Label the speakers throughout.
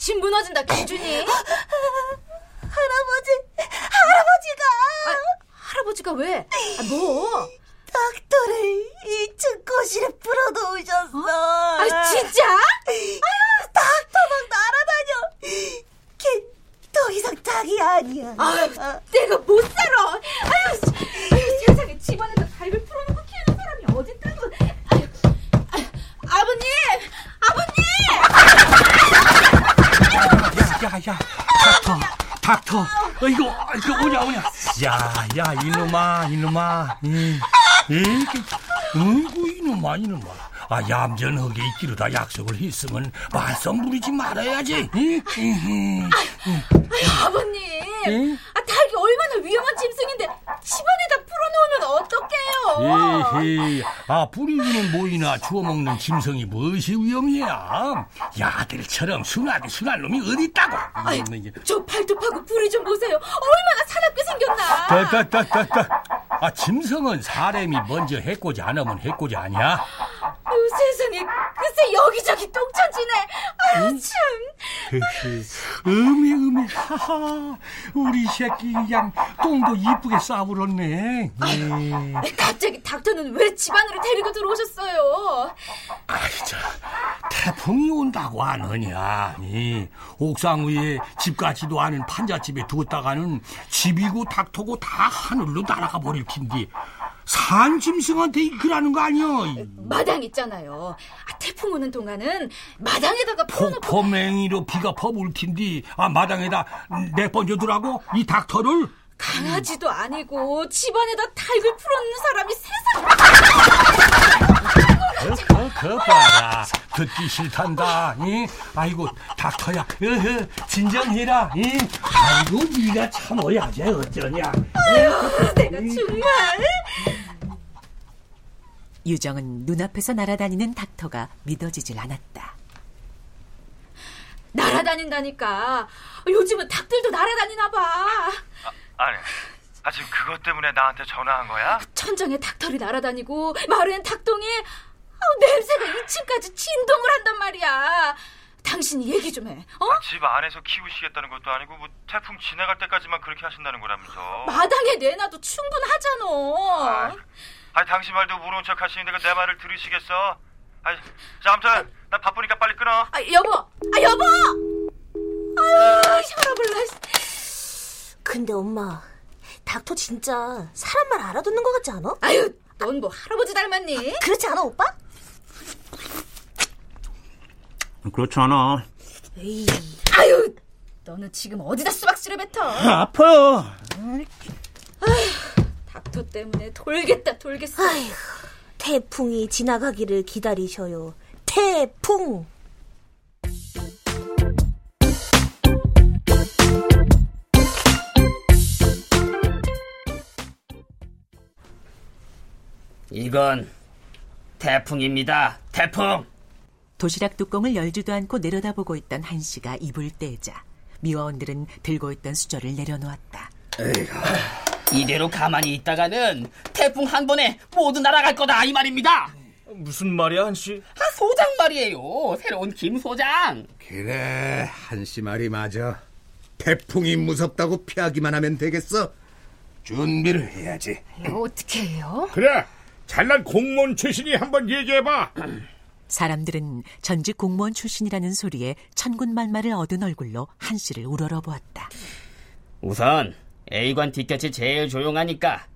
Speaker 1: 집 무너진다, 김준이.
Speaker 2: 할아버지, 할아버지가
Speaker 1: 할아버지가 왜? 아, 뭐?
Speaker 2: 닥터를 2층 거실에 풀어놓으셨어.
Speaker 1: 아, 진짜?
Speaker 2: 아유, 닥터 막 날아다녀. 걔 더 이상 닭이 아니야.
Speaker 1: 아유, 내가 못 살아. 아유, 씨. 아유 세상에 집안에서 달걀 풀어놓고 키우는 사람이 어딨다고. 아유, 아유, 아버님! 아버님!
Speaker 3: 야야야 닥터 닥터 이거 이거 오냐 오냐 야 야 이놈아 이놈아 이 이게 어이구 이놈아 이놈아 아 얌전하게 있기로다 약속을 했으면 말썽 부리지 말아야지 이?
Speaker 1: 아유, 아버님!
Speaker 3: 응?
Speaker 1: 아, 닭이 얼마나 위험한 짐승인데 집안에다 풀어놓으면 어떡해요?
Speaker 3: 에헤이 아 부리기는 뭐이나 주워 먹는 짐승이 무엇이 위험이야 야들처럼 순하게 순한 놈이 어딨다고
Speaker 1: 아유,
Speaker 3: 음, 이게.
Speaker 1: 저 발톱하고 뿌리 좀 보세요. 얼마나 사납게 생겼나?
Speaker 3: 따따따따따 아 짐승은 사람이 먼저 해코지 않으면 해코지 아니야
Speaker 1: 아유, 세상에 글쎄 여기저기 똥차지네. 아유 참.
Speaker 3: 음이 음이 하하 우리 새끼 그냥 똥도 이쁘게 싸불었네 예.
Speaker 1: 갑자기 닥터는 왜 집안으로 데리고 들어오셨어요?
Speaker 3: 아이 저 태풍이 온다고 하느냐 이 옥상 위에 집 같지도 않은 판잣집에 두었다가는 집이고 닥터고 다 하늘로 날아가 버릴 텐데 산 짐승한테 그러는 거 아니야
Speaker 1: 마당 있잖아요. 아, 태풍 오는 동안은 마당에다가 풀어놓고
Speaker 3: 폭포맹이로 비가 퍼부을 텐데 아 마당에다 내번져두라고 이 닥터를
Speaker 1: 강아지도 아니고 집안에다 닭을 풀어놓는 사람이 세상에
Speaker 3: 그, 그, 그 봐라. 듣기 싫단다. 이? 아이고, 닥터야. 으흐, 진정해라. 이? 아이고, 네가 참 어야지 어쩌냐.
Speaker 1: 내가 정말
Speaker 4: 유정은 눈앞에서 날아다니는 닥터가 믿어지질 않았다.
Speaker 1: 날아다닌다니까. 요즘은 닭들도 날아다니나 봐.
Speaker 5: 아니, 아 지금 그것 때문에 나한테 전화한 거야?
Speaker 1: 천장에 닭털이 날아다니고 마루엔 닭똥이 아우, 냄새가 2층까지 진동을 한단 말이야. 당신이 얘기 좀 해. 어?
Speaker 5: 집 안에서 키우시겠다는 것도 아니고 뭐 태풍 지나갈 때까지만 그렇게 하신다는 거라면서.
Speaker 1: 마당에 내놔도 충분하잖아.
Speaker 5: 아 니 당신 말도 모르는 척 하시는데 그내 말을 들으시겠어? 아니, 자 아무튼 나 바쁘니까 빨리 끊어.
Speaker 1: 아, 여보, 아 여보. 아유, 혈압을 내.
Speaker 2: 근데 엄마, 닥터 진짜 사람 말 알아듣는 것 같지 않아?
Speaker 1: 아유, 넌 뭐 할아버지 닮았니?
Speaker 2: 그렇지 않아, 오빠?
Speaker 3: 그렇지 않아.
Speaker 2: 에이,
Speaker 1: 아유, 너는 지금 어디다 수박씨를 뱉어?
Speaker 3: 아파요.
Speaker 1: 닥 터 때문에 돌겠다, 돌겠어.
Speaker 2: 아이고, 태풍이 지나가기를 기다리셔요. 태풍!
Speaker 6: 이건 태풍입니다. 태풍.
Speaker 4: 도시락 뚜껑을 열지도 않고 내려다보고 있던 한 씨가 입을 떼자 미화원들은 들고 있던 수저를 내려놓았다.
Speaker 6: 이 대로 가만히 있다가는 태풍 한 번에 모두 날아갈 거다 이 말입니다.
Speaker 5: 무슨 말이야 한씨?
Speaker 6: 아 소장 말이에요. 새로운 김 소장.
Speaker 7: 그래, 한씨 말이 맞아. 태풍이 무섭다고 피하기만 하면 되겠어. 준비를 해야지.
Speaker 1: 어떻게 해요?
Speaker 8: 그래 잘난 공무원 출신이 한번 얘기해봐
Speaker 4: 사람들은 전직 공무원 출신이라는 소리에 천군 말말을 얻은 얼굴로 한 씨를 우러러보았다.
Speaker 6: 우선 A관 뒷곁이 제일 조용하니까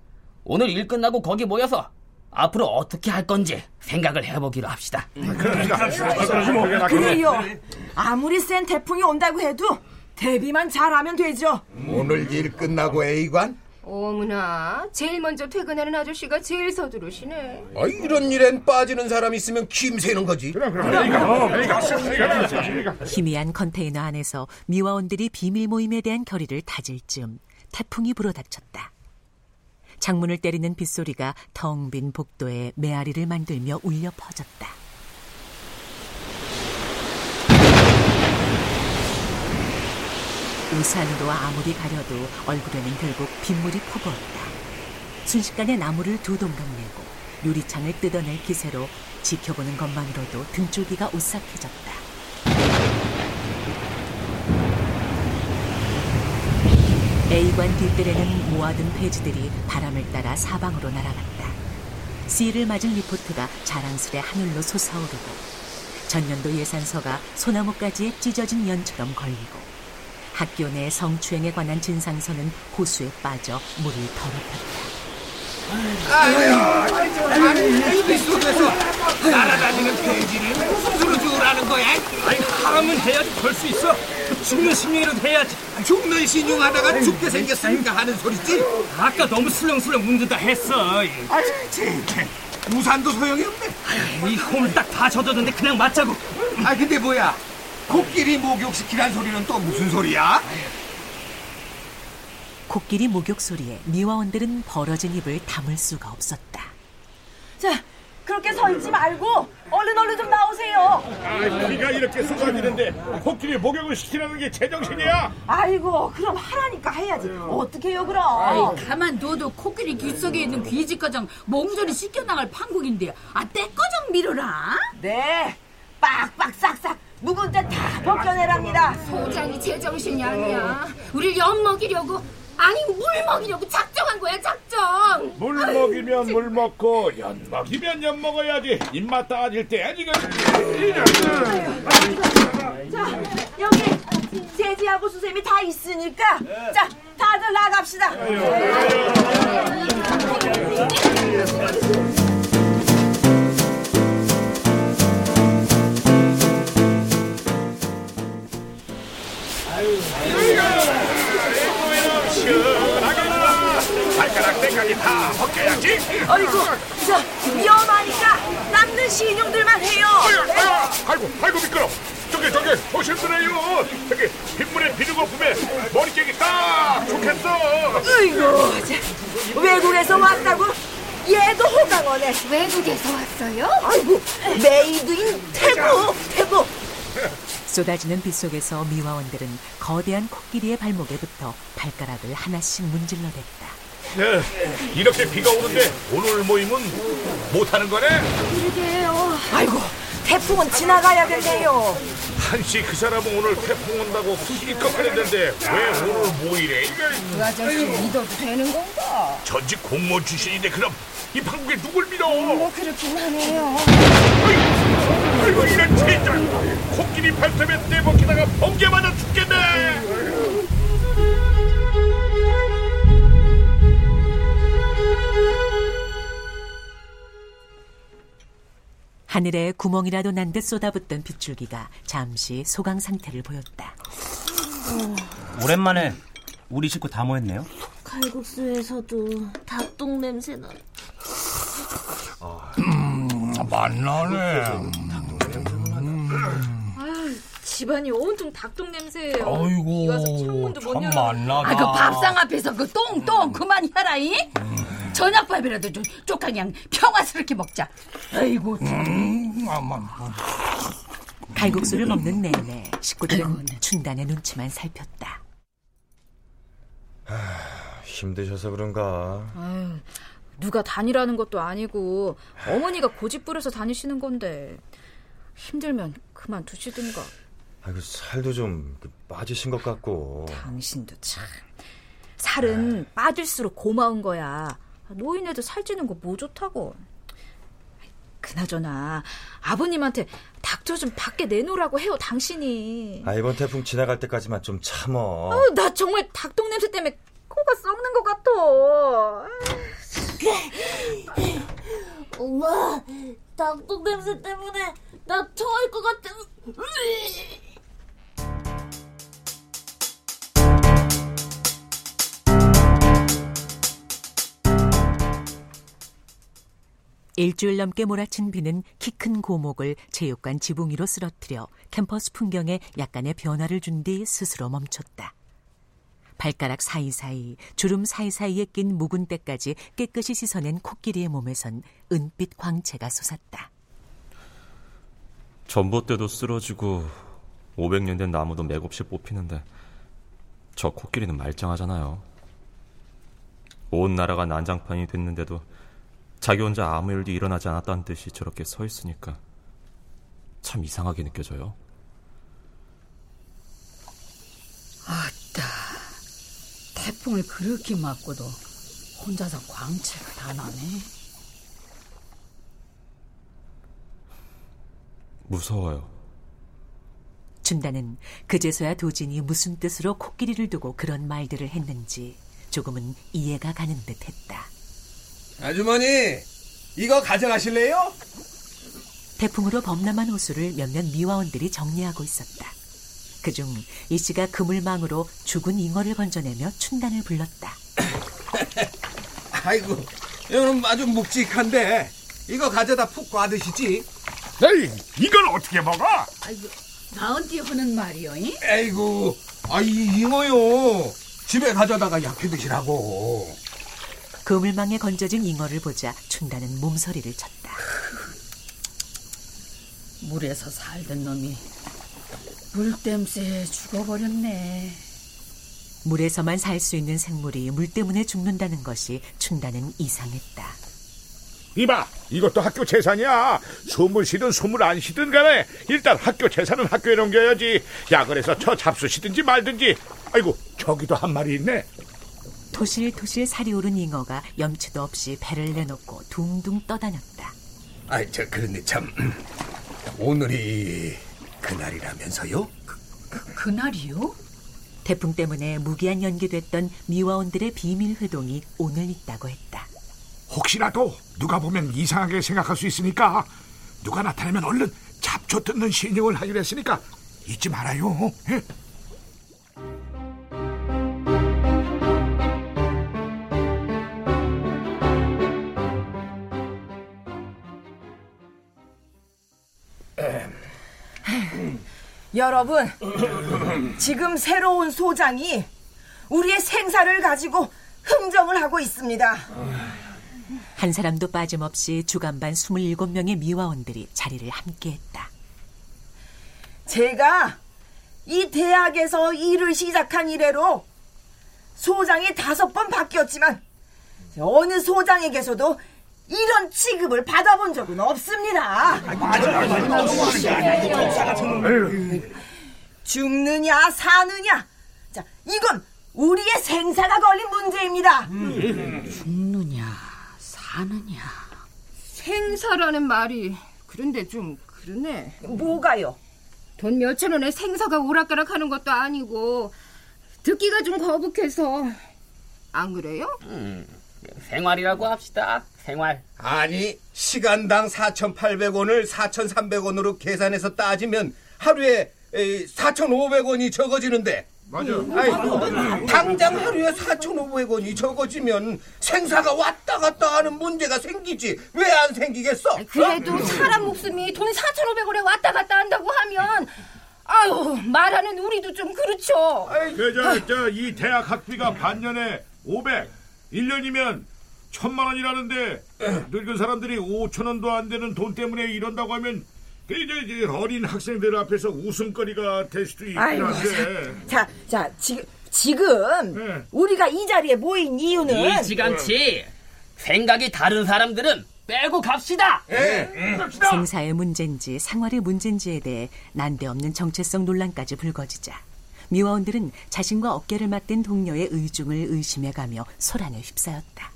Speaker 6: 오늘 일 끝나고 거기 모여서 앞으로 어떻게 할 건지 생각을 해보기로 합시다.
Speaker 8: 그러니까
Speaker 9: 그래요. 아무리 센 태풍이 온다고 해도
Speaker 2: 대비만 잘하면 되죠.
Speaker 7: 오늘 일 끝나고 A관?
Speaker 10: 어머나, 제일 먼저 퇴근하는 아저씨가 제일 서두르시네.
Speaker 7: 아, 이런 일엔 빠지는 사람 있으면 김새는 거지.
Speaker 8: 그럼 그럼 A가
Speaker 4: 희미한 컨테이너 안에서 미화원들이 비밀 모임에 대한 결의를 다질 즈음 태풍이 불어닥쳤다. 창문을 때리는 빗소리가 텅 빈 복도에 메아리를 만들며 울려 퍼졌다. 우산으로 아무리 가려도 얼굴에는 결국 빗물이 퍼부었다. 순식간에 나무를 두 동강 내고 유리창을 뜯어낼 기세로 지켜보는 것만으로도 등줄기가 오싹해졌다. A관 뒷뜰에는 모아둔 폐지들이 바람을 따라 사방으로 날아갔다. C를 맞은 리포트가 자랑스레 하늘로 솟아오르고 전년도 예산서가 소나무가지에 찢어진 연처럼 걸리고 학교 내 성추행에 관한 진상서는 호수에 빠져 물을 더럽혔다.
Speaker 7: 이 속에서 날아다니는 돼지를 무슨 수로 주라는 거야?
Speaker 3: 아니 하라면 해야지 걸수 있어. 죽는 심령이라도 해야지.
Speaker 7: 죽는 신용하다가 죽게 생겼으니까 하는 소리지?
Speaker 3: 아까 너무 술렁술렁 운드다 했어.
Speaker 7: 아유, 쟤, 쟤. 우산도 소용이 없네.
Speaker 3: 이 홈을 딱 다 젖었는데 그냥 맞자고.
Speaker 7: 아, 근데 뭐야? 코끼리 목욕시키란 소리는 또 무슨 소리야?
Speaker 4: 코끼리 목욕 소리에 미화원들은 벌어진 입을 담을 수가 없었다.
Speaker 2: 자, 그렇게 서 있지 말고 얼른 얼른 좀 나오세요.
Speaker 8: 아, 비가 이렇게 쏟아지는데 코끼리 목욕을 시키라는 게 제정신이야?
Speaker 2: 아이고, 그럼 하라니까 해야지. 어떻게 해요, 그럼?
Speaker 9: 아이, 가만 둬도 코끼리 귓속에 있는 귀지가장 몽졸이 씻겨나갈 판국인데요. 아, 떼꺼정 밀어라.
Speaker 2: 네, 빡빡 싹싹 묵은 때 다 벗겨내랍니다.
Speaker 10: 소장이 제정신이 아니야. 우릴 엿 먹이려고, 아니, 물 먹이려고 작정한 거야, 작정.
Speaker 8: 물 먹이면 물 먹고 연 먹이면 연 먹어야지 입맛 따질 때 지금
Speaker 2: 자, 여기 세지하고 수세미 다 있으니까 자, 다들 나갑시다.
Speaker 8: 빗물에 비누 거품에 머리 깨기 딱 좋겠어
Speaker 2: 어이구, 자, 외국에서 왔다고? 얘도 호강원에.
Speaker 10: 외국에서 왔어요?
Speaker 2: 아이고, made in 태국, 태국.
Speaker 4: 쏟아지는 빗속에서 미화원들은 거대한 코끼리의 발목에 붙어 발가락을 하나씩 문질러댔다.
Speaker 8: 네, 이렇게 비가 오는데 오늘 모임은 못하는 거네
Speaker 10: 그러게요.
Speaker 2: 아이고, 태풍은 지나가야겠네요.
Speaker 8: 한씨 그 사람은 오늘 태풍 온다고 기껏 하랬는데 왜 오늘 모이래
Speaker 10: 그 아저씨 믿어도 되는 건가?
Speaker 8: 전직 공무원 출신인데 그럼 이 판국에 누굴 믿어
Speaker 10: 뭐 그렇긴 하네요.
Speaker 8: 아이고 이런 젠장 코끼리 발톱에 떼먹히다가 번개 맞아 죽겠네
Speaker 4: 하늘에 구멍이라도 난 듯 쏟아붓던 빗줄기가 잠시 소강 상태를 보였다.
Speaker 11: 오랜만에 우리 식구 다 모였네요.
Speaker 12: 칼국수에서도 닭똥 냄새나.
Speaker 3: 만나네.
Speaker 10: 집안이 온통 닭똥 냄새예요.
Speaker 3: 아이고,
Speaker 10: 와서 창문도
Speaker 3: 못참
Speaker 10: 열어.
Speaker 3: 만나다.
Speaker 9: 아, 그 밥상 앞에서 그 똥똥 그만해라이. 저녁밥이라도 좀 그냥 평화스럽게 먹자. 아이고,
Speaker 3: 음, 아마.
Speaker 4: 칼국수를 먹는 내내 식구들은 춘단의 눈치만 살폈다.
Speaker 13: 힘드셔서 그런가?
Speaker 1: 아유, 누가 다니라는 것도 아니고 어머니가 고집 부려서 다니시는 건데 힘들면 그만 두시든가.
Speaker 13: 아이고 살도 좀그 빠지신 것 같고.
Speaker 1: 당신도 참 살은 빠질수록 고마운 거야. 노인네들 살찌는 거 뭐 좋다고. 그나저나 아버님한테 닭저 좀 밖에 내놓으라고 해요 당신이.
Speaker 13: 아 이번 태풍 지나갈 때까지만 좀 참어.
Speaker 1: 아우, 나 정말 닭똥 냄새 때문에 코가 썩는 것 같아.
Speaker 12: 엄마, 닭똥 냄새 때문에 나 토할 것 같아.
Speaker 4: 일주일 넘게 몰아친 비는 키 큰 고목을 체육관 지붕 위로 쓰러뜨려 캠퍼스 풍경에 약간의 변화를 준 뒤 스스로 멈췄다. 발가락 사이사이, 주름 사이사이에 낀 묵은 때까지 깨끗이 씻어낸 코끼리의 몸에선 은빛 광채가 솟았다.
Speaker 14: 전봇대도 쓰러지고 500년 된 나무도 맥없이 뽑히는데 저 코끼리는 말짱하잖아요. 온 나라가 난장판이 됐는데도 자기 혼자 아무 일도 일어나지 않았다는 듯이 저렇게 서 있으니까 참 이상하게 느껴져요.
Speaker 9: 아따, 태풍을 그렇게 맞고도 혼자서 광채가 다 나네.
Speaker 14: 무서워요.
Speaker 4: 춘다는 그제서야 도진이 무슨 뜻으로 코끼리를 두고 그런 말들을 했는지 조금은 이해가 가는 듯 했다.
Speaker 7: 아주머니, 이거 가져가실래요?
Speaker 4: 태풍으로 범람한 호수를 몇몇 미화원들이 정리하고 있었다. 그중 이 씨가 그물망으로 죽은 잉어를 건져내며 춘단을 불렀다.
Speaker 7: 아이고, 이거는 아주 묵직한데 이거 가져다 푹 꽈드시지.
Speaker 8: 에이, 이걸 어떻게 먹어?
Speaker 9: 아이고, 나은띠 하는 말이요, 이?
Speaker 7: 에이구, 아, 이 잉어요. 집에 가져다가 약해 드시라고.
Speaker 4: 그물망에 건져진 잉어를 보자 춘다는 몸서리를 쳤다.
Speaker 9: 물에서 살던 놈이 물땜새에 죽어버렸네.
Speaker 4: 물에서만 살 수 있는 생물이 물 때문에 죽는다는 것이 춘다는 이상했다.
Speaker 8: 이봐, 이것도 학교 재산이야. 숨을 쉬든 숨을 안 쉬든 간에 일단 학교 재산은 학교에 넘겨야지. 야근해서 저 잡수시든지 말든지. 아이고, 저기도 한 마리 있네.
Speaker 4: 토실토실 살이 오른 잉어가 염치도 없이 배를 내놓고 둥둥 떠다녔다.
Speaker 7: 아이, 저, 그런데 참, 오늘이 그날이라면서요?
Speaker 9: 그날이요?
Speaker 4: 태풍 때문에 무기한 연기됐던 미화원들의 비밀 회동이 오늘 있다고 했다.
Speaker 8: 혹시라도 누가 보면 이상하게 생각할 수 있으니까 누가 나타나면 얼른 잡초 뜯는 신용을 하기로 했으니까 잊지 말아요. 예?
Speaker 2: 여러분, 지금 새로운 소장이 우리의 생사를 가지고 흥정을 하고 있습니다.
Speaker 4: 한 사람도 빠짐없이 주간반 27명의 미화원들이 자리를 함께했다.
Speaker 2: 제가 이 대학에서 일을 시작한 이래로 소장이 다섯 번 바뀌었지만 어느 소장에게서도 이런 취급을 받아본 적은 없습니다. 죽느냐 사느냐 자 이건 우리의 생사가 걸린 문제입니다.
Speaker 9: 죽느냐, 사느냐.
Speaker 1: 생사라는 말이 그런데 좀 그러네.
Speaker 2: 뭐가요?
Speaker 1: 돈 몇천 원에 생사가 오락가락하는 것도 아니고 듣기가 좀 거북해서 안 그래요?
Speaker 6: 음, 생활이라고 합시다. 생활.
Speaker 7: 아니, 시간당 4,800원을 4,300원으로 계산해서 따지면 하루에 4,500원이 적어지는데.
Speaker 8: 맞아.
Speaker 7: 아이, 당장 하루에 4,500원이 적어지면 생사가 왔다 갔다 하는 문제가 생기지. 왜 안 생기겠어?
Speaker 1: 그래도
Speaker 7: 어?
Speaker 1: 사람 목숨이 돈 4,500원에 왔다 갔다 한다고 하면 아유 말하는 우리도 좀 그렇죠.
Speaker 8: 그 저 저 이 대학 학비가 반년에 500, 1년이면 천만 원이라는데 늙은 사람들이 5천 원도 안 되는 돈 때문에 이런다고 하면 그 이제 이제 어린 학생들 앞에서 웃음거리가 될 수도 있긴 한데.
Speaker 2: 자, 자, 지금 지금 우리가 이 자리에 모인 이유는
Speaker 6: 일찌감치 생각이 다른 사람들은 빼고 갑시다.
Speaker 4: 생사의 문제인지 생활의 문제인지에 대해 난데없는 정체성 논란까지 불거지자 미화원들은 자신과 어깨를 맞댄 동료의 의중을 의심해가며 소란에 휩싸였다.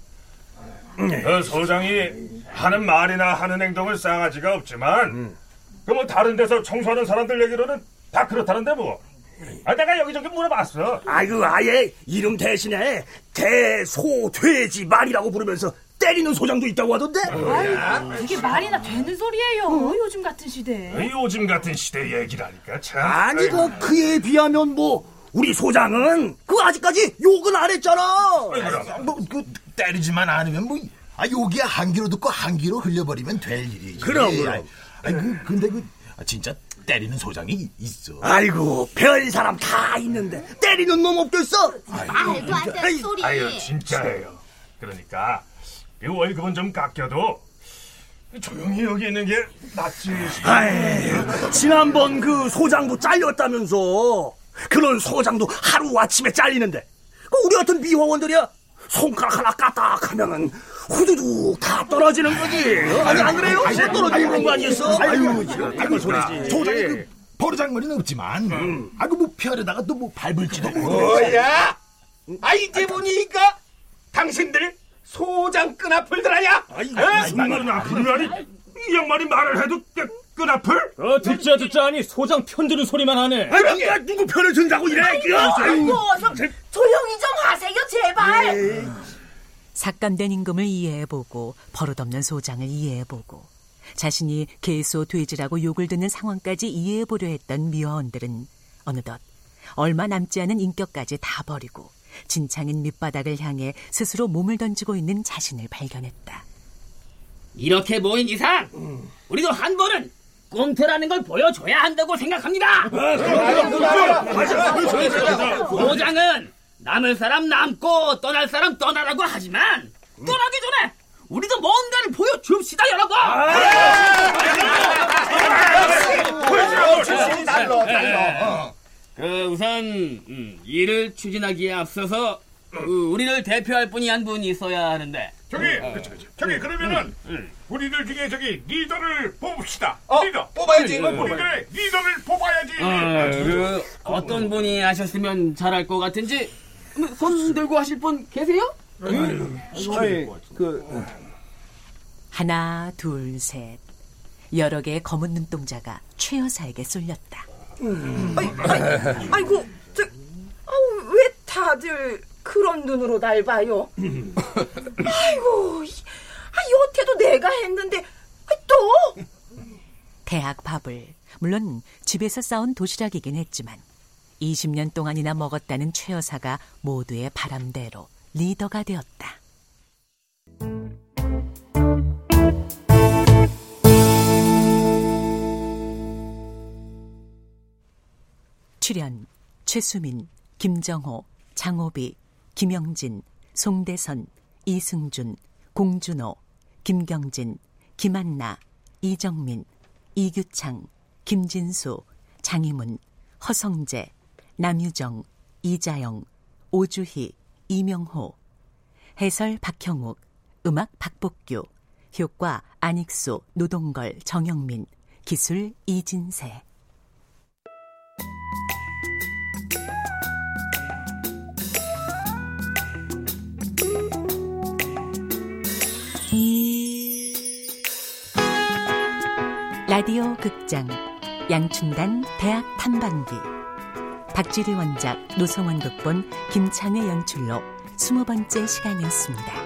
Speaker 5: 그 소장이 하는 말이나 하는 행동은 싸가지가 없지만 그뭐 다른 데서 청소하는 사람들 얘기로는 다 그렇다는데 뭐. 아 내가 여기저기 물어봤어.
Speaker 3: 아이고 아예 이름 대신에 대소돼지 말이라고 부르면서 때리는 소장도 있다고 하던데.
Speaker 12: 아유, 그게 말이나 되는 소리예요. 요즘 같은 시대에.
Speaker 5: 요즘 같은 시대 얘기라니까 참.
Speaker 3: 아니
Speaker 5: 아이고.
Speaker 3: 그 그에 비하면 뭐 우리 소장은 그 아직까지 욕은 안 했잖아.
Speaker 7: 뭐그 때리지만 않으면 뭐
Speaker 15: 아 여기에 한 귀로 듣고 한 귀로 흘려버리면 될 일이지.
Speaker 3: 그럼, 그럼.
Speaker 15: 아니, 그, 근데 그 아, 진짜 때리는 소장이 있어.
Speaker 3: 아이고 별 사람 다 있는데 때리는 놈 없겠어?
Speaker 1: 말도 안 되는 소리.
Speaker 5: 아유 진짜예요. 그러니까 이 월급은 좀 깎여도 조용히 여기 있는 게 낫지.
Speaker 3: 아이, 지난번 그 소장도 잘렸다면서 그런 소장도 하루 아침에 잘리는데 그 우리 같은 미화원들이야 손가락 하나 까딱 하면은 후두둑 다 떨어지는 거지 어? 아니 안 그래요? 다 떨어지는 거 아니겠어?
Speaker 15: 아이고,
Speaker 3: 참,
Speaker 15: 아이고,
Speaker 3: 무슨 소리지
Speaker 15: 소장이 그 버르장머리는 없지만, 아이고 뭐 폐하려다가 또 뭐 밟을지도 모르겠어.
Speaker 7: 뭐야? 아 이제 보니까 당신들 소장 끈 앞을 아냐?
Speaker 5: 무슨 말은 아프냐니? 이 양반이 말을 해도 끄- 끈앞을?
Speaker 16: 어, 듣자 듣자 하니 소장 편드는 소리만 하네.
Speaker 3: 아이 누가 누구 편을 든다고 이래
Speaker 2: 아이고, 어서 조용히 좀 하세요, 제발.
Speaker 4: 삭감된 임금을 이해해보고 버릇없는 소장을 이해해보고 자신이 개소 돼지라고 욕을 듣는 상황까지 이해해보려 했던 미화원들은 어느덧 얼마 남지 않은 인격까지 다 버리고 진창인 밑바닥을 향해 스스로 몸을 던지고 있는 자신을 발견했다.
Speaker 6: 이렇게 모인 이상 우리도 한 번은 꼼태라는 걸 보여줘야 한다고 생각합니다. 소장은 남을 사람 남고 떠날 사람 떠나라고 하지만 떠나기 전에 우리도 뭔가를 보여줍시다 여러분. 그 우선 음, 일을 추진하기에 앞서서 그 우리를 대표할 분이 한분 있어야 하는데
Speaker 8: 저기, 그치, 그치. 저기 그러면은 우리들 중에 저기 리더를 뽑읍시다. 리더.
Speaker 7: 뽑아야지.
Speaker 8: 어, 우리들의 리더를 뽑아야지.
Speaker 6: 어, 그 어떤 분이 하셨으면 잘할 것 같은지 손 들고 하실 분 계세요?
Speaker 16: 그
Speaker 4: 하나, 둘, 셋. 여러 개의 검은 눈동자가 최 여사에게 쏠렸다.
Speaker 2: 아이고, 저, 아우, 왜 다들 그런 눈으로 날 봐요? 아이고, 이- 아, 여태도 내가 했는데, 아, 또?
Speaker 4: 대학 밥을 물론 집에서 싸운 도시락이긴 했지만 20년 동안이나 먹었다는 최 여사가 모두의 바람대로 리더가 되었다. 출연 최수민, 김정호, 장호비, 김영진, 송대선, 이승준, 공준호, 김경진, 김한나, 이정민, 이규창, 김진수, 장희문, 허성재, 남유정, 이자영, 오주희, 이명호, 해설 박형욱, 음악 박복규, 효과 안익수, 노동걸, 정영민, 기술 이진세. 라디오 극장 양춘단 대학 탐방기 박지리 원작 노성원 극본 김창의 연출로 스무 번째 시간이었습니다.